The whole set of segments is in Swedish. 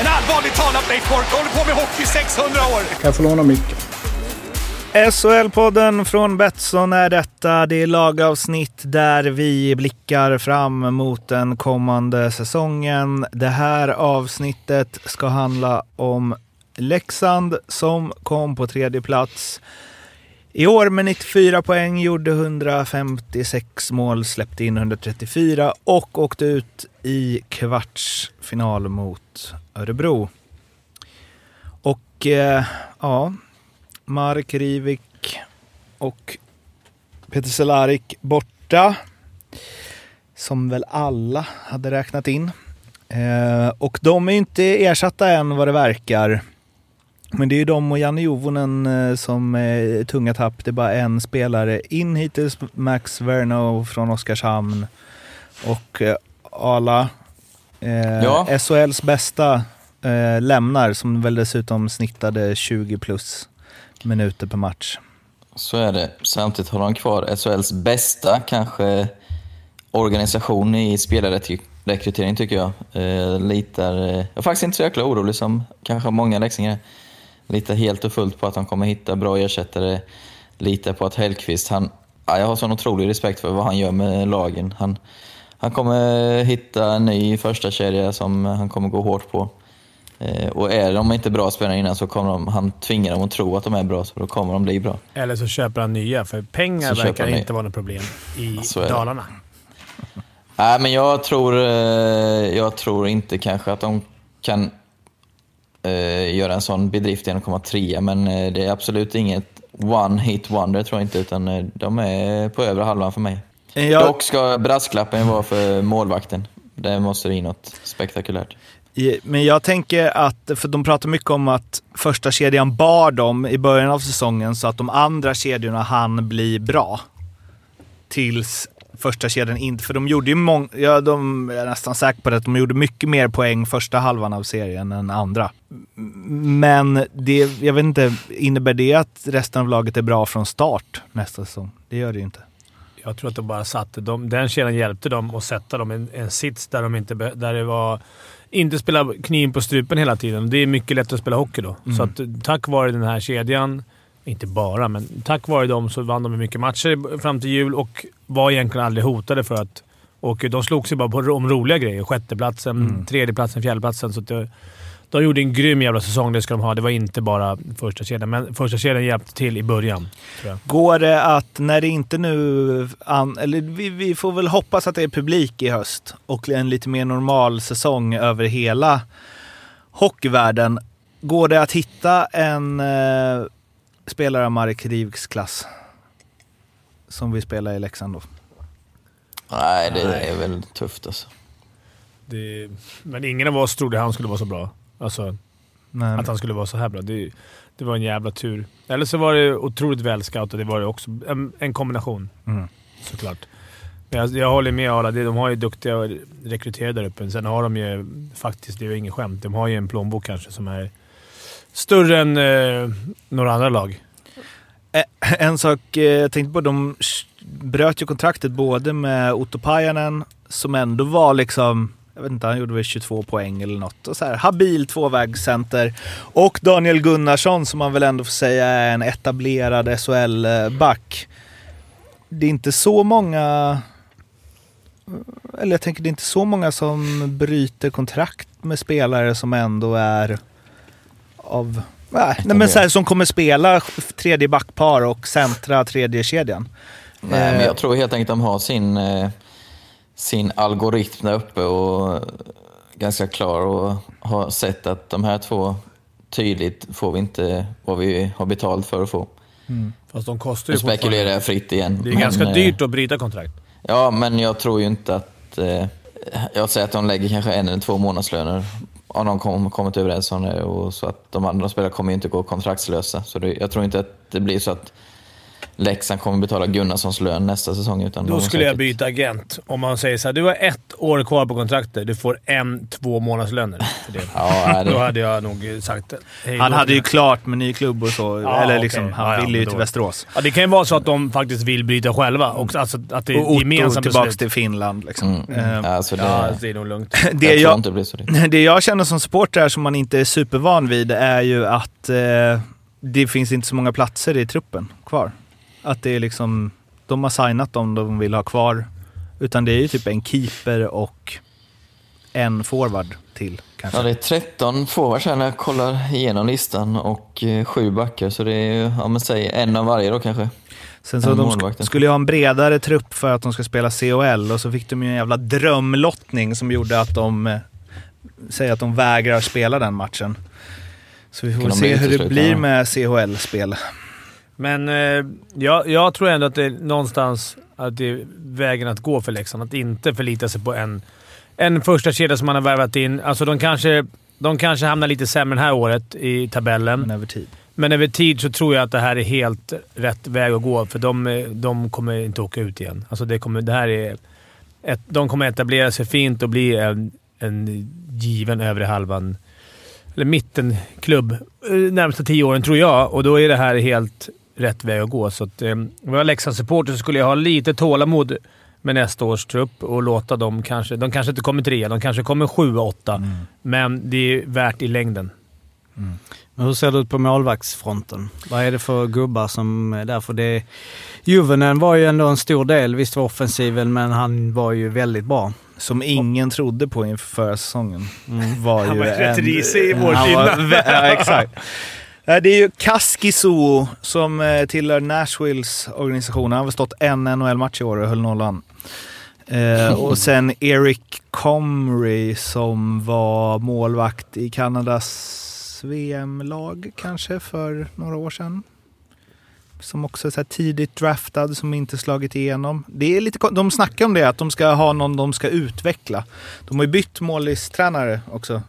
En allvarligt talad Leif Boork håller på med hockey i 600 år. Kan jag få låna micken? SHL-podden från Betsson är detta. Det är lagavsnitt där vi blickar fram mot den kommande säsongen. Det här avsnittet ska handla om Leksand som kom på tredje plats. I år med 94 poäng, gjorde 156 mål, släppte in 134 och åkte ut i kvartsfinal mot Örebro. Och eh, ja, Mark Rivik och Peter Cehlárik borta. Som väl alla hade räknat in. Eh, och de är inte ersatta än vad det verkar. Men det är ju de och Janne Jovonen eh, som är tunga tapp. Det är bara en spelare in hittills. Max Verno från Oskarshamn. Och eh, Ala, eh, Ja. SHLs bästa, eh, lämnar. Som väl dessutom snittade 20 plus minuter per match. Så är det. Samtidigt har de kvar SHLs bästa, kanske, organisation i spelarrekrytering tycker jag. Eh, litar, eh, jag är faktiskt inte så jäkla orolig som kanske många leksingar. Litar helt och fullt på att de kommer hitta bra ersättare. Litar på att Hellqvist, han, ja, jag har sån otrolig respekt för vad han gör med lagen. Han, han kommer hitta en ny första kedja som han kommer gå hårt på. Eh, och är de inte bra spelare innan så kommer de, han tvinga dem att tro att de är bra, så då kommer de bli bra. Eller så köper han nya, för pengar Så verkar han inte vara något problem i. Dalarna. Nej, men jag tror, eh, jag tror inte kanske att de kan eh, göra en sån bedrift genom att komma trea, men eh, det är absolut inget one hit wonder tror jag inte, utan eh, de är på övre halvan för mig. Jag, Dock ska brasklappen vara för målvakten. Det måste in något spektakulärt. Men jag tänker att, för de pratar mycket om att första kedjan bar dem i början av säsongen så att de andra kedjorna hann bli bra. Tills första kedjan inte, för de gjorde ju många, ja de jag är nästan säker på det, att de gjorde mycket mer poäng första halvan av serien än andra. Men det, jag vet inte, innebär det att resten av laget är bra från start nästa säsong? Det gör det ju inte. Jag tror att de bara satte dem. Den kedjan hjälpte dem att sätta dem i en, en sits där de inte där det var... Inte spela kniven på strupen hela tiden. Det är mycket lättare att spela hockey då. Så att, tack vare den här kedjan, inte bara, men tack vare dem så vann de mycket matcher fram till jul och var egentligen aldrig hotade för att... Och de slogs ju bara på, om roliga grejer. Sjätteplatsen, tredjeplatsen, fjärdeplatsen. Så det, de gjorde en grym jävla säsong, det ska de ha. Det var inte bara första kedjan, men första kedjan hjälpte till i början. Går det att, när det inte nu... An, eller vi, vi får väl hoppas att det är publik i höst och en lite mer normal säsong över hela hockeyvärlden. Går det att hitta en eh, spelare av Marek Rivks klass som vi spelar i Leksand då? Nej, det Nej. är väl tufft alltså. Det, men ingen av oss trodde han skulle vara så bra. Alltså, Men, att han skulle vara så här bra. Det, det var en jävla tur. Eller så var det otroligt välscoutat. Det var det också. En, en kombination, Mm. såklart. Men jag, jag håller med Arla. De har ju duktiga rekryterare där uppe. Sen har de ju faktiskt, det är ju inget skämt, de har ju en plånbok kanske som är större än eh, några andra lag. En sak eh, jag tänkte på, de bröt ju kontraktet både med Otto Pajanen som ändå var liksom, jag vet inte, han gjorde väl 22 poäng eller något. Och så här, habil tvåvägscenter. Och Daniel Gunnarsson som man väl ändå får säga är en etablerad SHL-back. Det är inte så många, eller jag tänker det är inte så många som bryter kontrakt med spelare som ändå är av Nej, nej men så här, som kommer spela tredje backpar och centra tredje kedjan. Nej, Eh. men jag tror helt enkelt de har sin, eh, sin algoritm där uppe och ganska klar och har sett att de här två tydligt får vi inte vad vi har betalt för att få. Fast de kostar Nu ju fortfarande. spekulerar jag fritt igen. Det är men, ganska eh, dyrt att bryta kontrakt. Ja, men jag tror ju inte att... Eh, jag säger att de lägger kanske en eller två månadslöner om de kom, kommit överens om det och så att de andra spelarna kommer ju inte gå kontraktslösa. Så det, jag tror inte att det blir så att Leksand kommer betala Gunnarssons lön nästa säsong. Utan Då skulle jag säkert- byta agent. Om man säger så här, du har ett år kvar på kontraktet. Du får en, två månadslöner för det. Ja, nej, Då det, hade jag nog sagt hej Han hade ju klart med ny klubb och så. Ja, Eller liksom, han Ja, ja, ville ju till då- Västerås. Ja, det kan ju vara så att de faktiskt vill bryta själva. Och, alltså, att det är Och Otto gemensamt tillbaka beslut. till Finland. Liksom. mm, Eh, alltså det, Ja, det är nog lugnt. det, jag jag, inte det blir så. Det. det jag känner som supporter som man inte är supervan vid är ju att eh, det finns inte så många platser i truppen kvar. Att det är liksom, de har signat dem de vill ha kvar. Utan det är ju typ en keeper och en forward till kanske. Ja, det är 13 forwards här när jag kollar igenom listan och eh, sju backar. Så det är ju, ja men säg en av varje då kanske. Sen så de sk- skulle ju ha en bredare trupp för att de ska spela COL och så fick de ju en jävla drömlottning som gjorde att de eh, säger att de vägrar spela den matchen. Så vi får se hur det blir med CHL-spel. Men eh, jag, jag tror ändå att det är någonstans att det är vägen att gå för Leksand. Att inte förlita sig på en, en första kedja som man har värvat in. Alltså de kanske, de kanske hamnar lite sämre det här året i tabellen. Men över tid. Men över tid så tror jag att det här är helt rätt väg att gå, för de, de kommer inte åka ut igen. Alltså det, kommer, det här är ett, de kommer etablera sig fint och bli en, en given övre halvan, eller mittenklubb, eh, närmsta tio åren tror jag. Och då är det här helt rätt väg att gå. Så att, eh, om jag var Leksandssupporter så skulle jag ha lite tålamod med nästa års trupp och låta dem kanske... De kanske inte kommer trea, de kanske kommer sjua, åtta. Men det är värt i längden. Men hur ser det ut på målvaktsfronten? Vad är det för gubbar som är där? För det, Juvenen var ju ändå en stor del. Visst var offensiven, men han var ju väldigt bra. Som ingen trodde på inför förra säsongen. Var ju Han var rätt risig i vår var Ja, exakt. Eh, det är ju Kaskiso som eh, tillhör Nashvilles organisation. Han har väl stått en NHL-match i år och höll nollan. Eh, och sen Eric Comrie som var målvakt i Kanadas VM-lag kanske för några år sedan. Som också är så här tidigt draftad, som inte slagit igenom. Det är lite, de snackar om det, att de ska ha någon de ska utveckla. De har ju bytt målistränare också.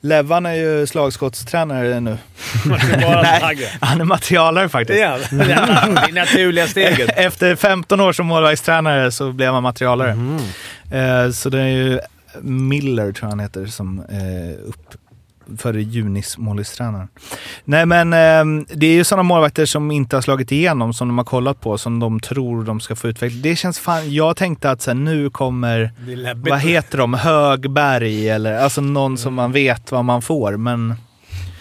Levan är ju slagskottstränare nu. Nej, han är materialare faktiskt. Ja, det naturliga steget. Efter 15 år som målvaktstränare så blev han materialare. Eh, så det är ju Miller, tror jag han heter, som eh, upp före Junis målvaktstränaren. Nej men eh, det är ju sådana målvakter som inte har slagit igenom, som de har kollat på, som de tror de ska få utveckla. Det känns fan, jag tänkte att så här, nu kommer, vad heter de, Högberg eller alltså någon som man vet vad man får, men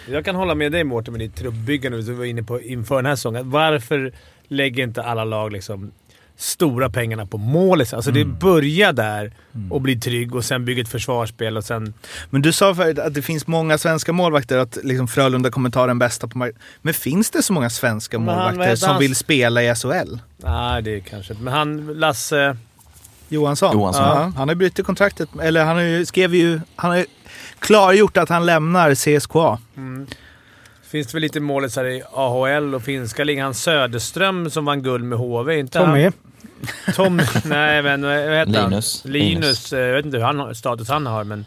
Jag kan hålla med dig Mårten med ditt truppbyggande som du var inne på inför den här säsongen. Varför lägger inte alla lag liksom stora pengarna på målet? Alltså det börjar där och blir trygg och sen bygger ett försvarsspel och sen... Men du sa förut att det finns många svenska målvakter, att liksom Frölunda kommer ta den bästa på marknaden. Men finns det så många svenska Men målvakter som han? vill spela i SHL? Nej, det är kanske inte. Men han, Lasse... Johansson? Johansson. Ja, han har brutit kontraktet, eller han har ju, skrev ju, han har ju klargjort att han lämnar CSKA. Finns det väl lite målisar i AHL och finska ligan. Söderström som vann guld med HV. Inte Tommy. Han, Tom... Nej, men vad heter Linus. han? Linus. Linus. Jag vet inte hur han, status han har, men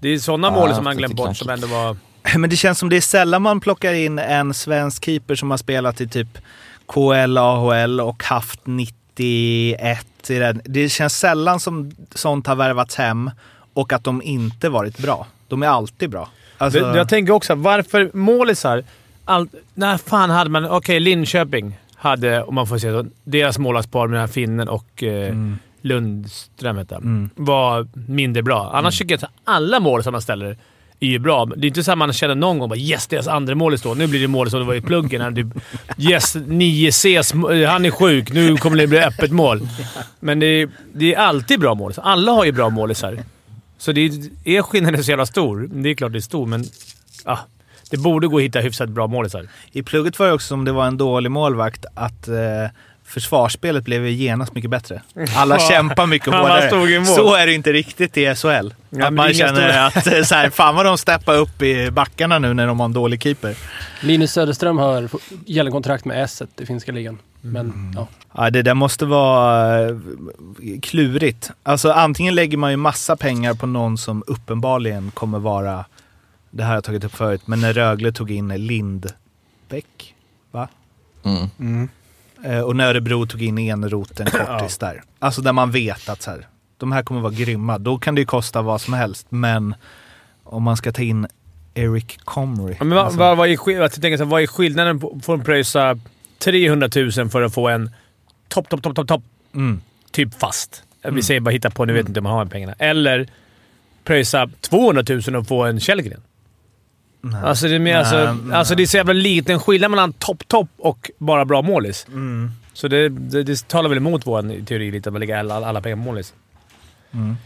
det är sådana Ja, mål som man glömt bort som ändå var... Men det känns som det är sällan man plockar in en svensk keeper som har spelat i typ KL, AHL och haft 91 i den. Det känns sällan som sånt har värvats hem och att de inte varit bra. De är alltid bra. Alltså, Det, jag tänker också, varför målisar... All, när fan hade man... Okej, Linköping hade, om man får säga så, deras målvaktspar med den här finnen och eh, Lundström hette han, Mm. var mindre bra. Annars tycker jag att alla mål som man ställer är ju bra. Det är inte så att man känner någon gång bara “Yes, deras andra mål står. Nu blir det mål som det var i pluggen. Här, typ, yes, 9C, han är sjuk. Nu kommer det bli öppet mål. Men det är, det är alltid bra mål. Alla har ju bra målisar. Så det är, är skillnaden så jävla stor? Det är klart det är stor, men ah, det borde gå att hitta hyfsat bra målisar. I plugget var det också som det var en dålig målvakt att eh, försvarsspelet blev genast mycket bättre. Alla Ja. kämpar mycket Han bara stod i hårdare. mål. Så är det inte riktigt i SHL. Ja, att man känner stora- att eh, så här, fan vad de steppar upp i backarna nu när de har en dålig keeper. Linus Söderström har gällande kontrakt med S i finska ligan. Men ja. Ja, det där måste vara eh, klurigt. Alltså antingen lägger man ju massa pengar på någon som uppenbarligen kommer vara det här har jag tagit upp förut, men när Rögle tog in Lindbäck, va? Mm. Mm. Eh, och när Örebro tog in Enroten kortis där. Alltså där man vet att så här, de här kommer vara grymma. Då kan det ju kosta vad som helst, men om man ska ta in Eric Comrie. Ja, Men vad, alltså, vad, vad, är, jag tänker vad är skillnaden på får en pröjsa 300 000 för att få en topp, topp, topp, topp, topp, mm, typ fast? Vi Mm. säger bara hitta på, nu vet inte om man har de pengarna. Eller pröjsa 200 000 och få en Källgren. nej. Alltså det, är mer, Nej, alltså, nej. alltså det är så jävla liten skillnad mellan topp, topp och bara bra målis. Mm, Så det, det, det talar väl emot vår teori lite, att lägga alla, alla pengar på målis. mm.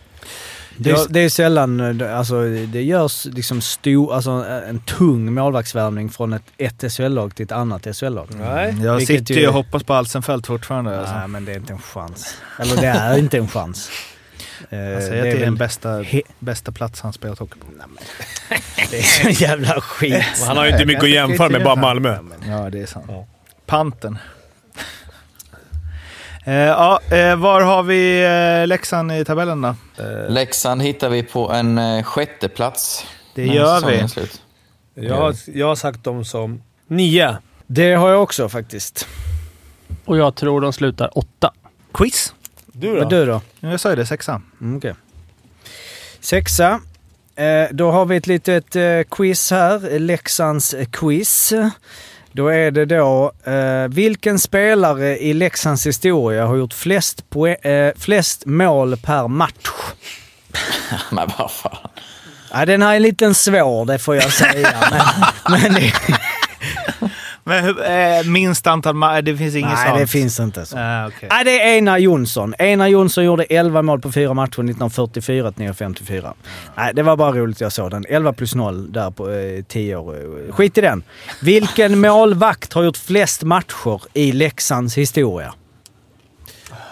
Det är, Jag- det är sällan, eh, alltså det görs liksom stor, alltså en tung målvaktsvärvning från ett, ett SHL-lag till ett annat SHL-lag. Nej. Jag Vilket sitter ju- och hoppas på Alsenfelt fortfarande. Alltså. Nej, men det är inte en chans. Eller det är inte en chans. Eh, Jag säger att det är den bästa, bästa plats han spelat hockey på. Det är så jävla skit. Han har ju inte mycket att jämföra med, bara Malmö. Ja, det är sant. Panten. Eh, ja, eh, var har vi eh, Leksand i tabellen då? Leksand hittar vi på en eh, sjätte plats. Det gör vi. är Slut. Jag har, jag har sagt dem som nia. Det har jag också faktiskt. Och jag tror de slutar åtta. Quiz. Du Men du då? Jag sa ju det, sexa. Mm, okej. Sexa. Eh, då har vi ett litet eh, quiz här. Leksands eh, quiz. Då är det då, eh, vilken spelare i Leksands historia har gjort flest, eh, flest mål per match? Men vad fan. Ja, den här är lite svår, det får jag säga. men, men det, Men hur- eh, minst antal ma- Det finns inget nej, sånt? det finns inte så. Ah, okej. Nej, det är Einar Jonsson. Einar Jonsson gjorde 11 mål på fyra matcher 1944 till 1954. Nej, det var bara roligt jag såg den. 11 plus 0 där på eh, 10 år. Skit i den. Vilken målvakt har gjort flest matcher i Leksands historia?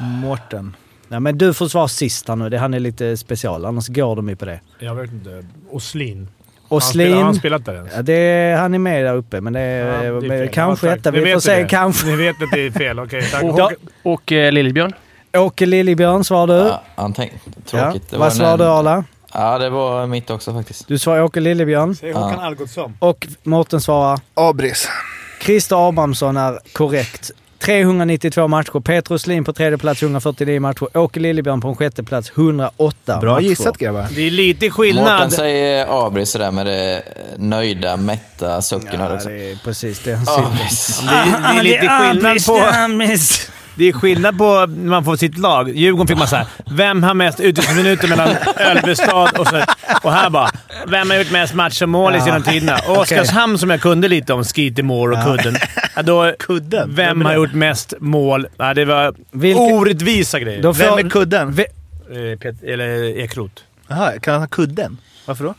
Mårten. Nej, men du får svara sist här nu. Det, han är lite special, annars går de ju på det. Jag vet inte. Oslin. Oslin. Har han spelat där ens? Ja, det, han är med där uppe, men det Ja, det är kanske Ja, etta. Vi får vet se. det. Kanske. Ni vet att det är fel. Okej, tack. Och, Ja. och eh, Liljebjörn. Åke Liljebjörn svarar du. Ja, han tänk, tråkigt. Ja. Vad svarar du Arla? Ja, det var mitt också faktiskt. Du svarar Åke Liljebjörn. Säg Håkan Algotsson. Och Mårten svarar? Abris. Christer Abrahamsson är korrekt. 392 matcher. Petrus Lin på tredje plats 149 matcher. Åke Liljebjörn på en sjätte plats 108 Bra matcher. gissat grabbar. Det är lite Mårten skillnad. säger Abris sådär med det nöjda, mätta sucken. Ja, Ja, också. det är precis det han Abris. sitter. Det är, det är lite skillnad på... Det är skillnad på när man får sitt lag. Djurgården fick man såhär, vem har mest utvisningsminuter mellan Ölvestad och så Och här bara, vem har gjort mest matcher och mål i genom tiderna? Och Oskarshamn som jag kunde lite om, Skeeter och Kudden. Då, Kudden? Vem har gjort mest mål? Ja, det var Vilka- orättvisa grejer. Då Vem är kudden? Ve- Eh, Pet, eller Ekroth. Jaha, kan han ha kudden? Varför då?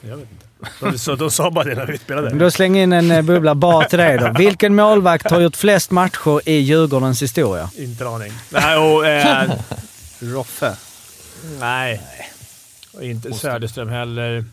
Jag vet inte. De, så, de sa bara det när vi spelade. Då slänger in en eh, bubbla bara till dig då. Vilken målvakt har gjort flest matcher i Djurgårdens historia? Inte en aning. Nej, och, eh, Roffe. nej. Och inte Söderström heller.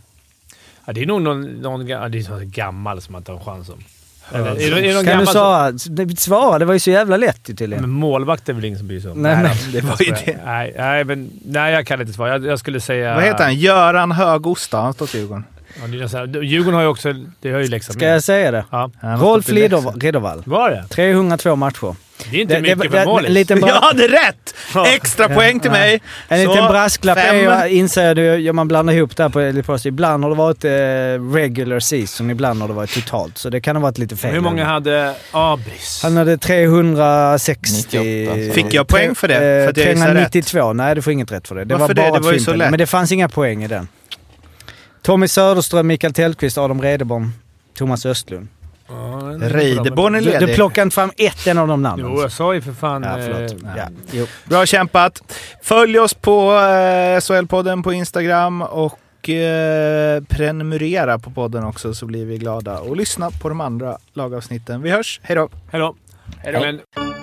Ja, det är nog någon, någon det är så gammal som man har en chans om. Eller, är, det- är det Kan gammal du svara? Svara, det var ju så jävla lätt ju tydligen. men målvakt är väl ingen som bryr sig om? Nej, men- då. det var ju det. Nej, nej, men, nej, jag kan inte svara. Jag, jag skulle säga... Vad heter han? Göran Högosta. Han står till Djurgården. Ja, Djurgården har ju också... Det har ju Leksand Ska jag säga det? Ja. Rolf. Riddervall. Var det? 302 matcher. Det är inte Det- mycket det- för det- målis. Jag hade rätt! Ja. Extra poäng till mig. En Så, liten brasklapp är fem. ju, jag inser du, ja, man blandar ihop där på Elite Prost. Ibland har det varit eh, regular season, ibland har det varit totalt. Så det kan ha varit lite fel. Hur många hade Abris? Han hade 360... 98. Fick jag poäng för det? För att jag gissade 392. Nej, du får inget rätt för det. Det Varför var det? bara Det ett var ju så lätt. Men det fanns inga poäng i den. Tommy Söderström, Mikael Tellqvist, Adam Redeborn, Thomas Östlund. Reideborn är Du, ledig. du plockade inte fram ett en av de namnen. Jo, jag sa ju för fan... Ja, förlåt. eh, Ja. Jo. Bra kämpat! Följ oss på eh, SHL-podden på Instagram och eh, prenumerera på podden också så blir vi glada. Och lyssna på de andra lagavsnitten. Vi hörs, hej då! Hej då.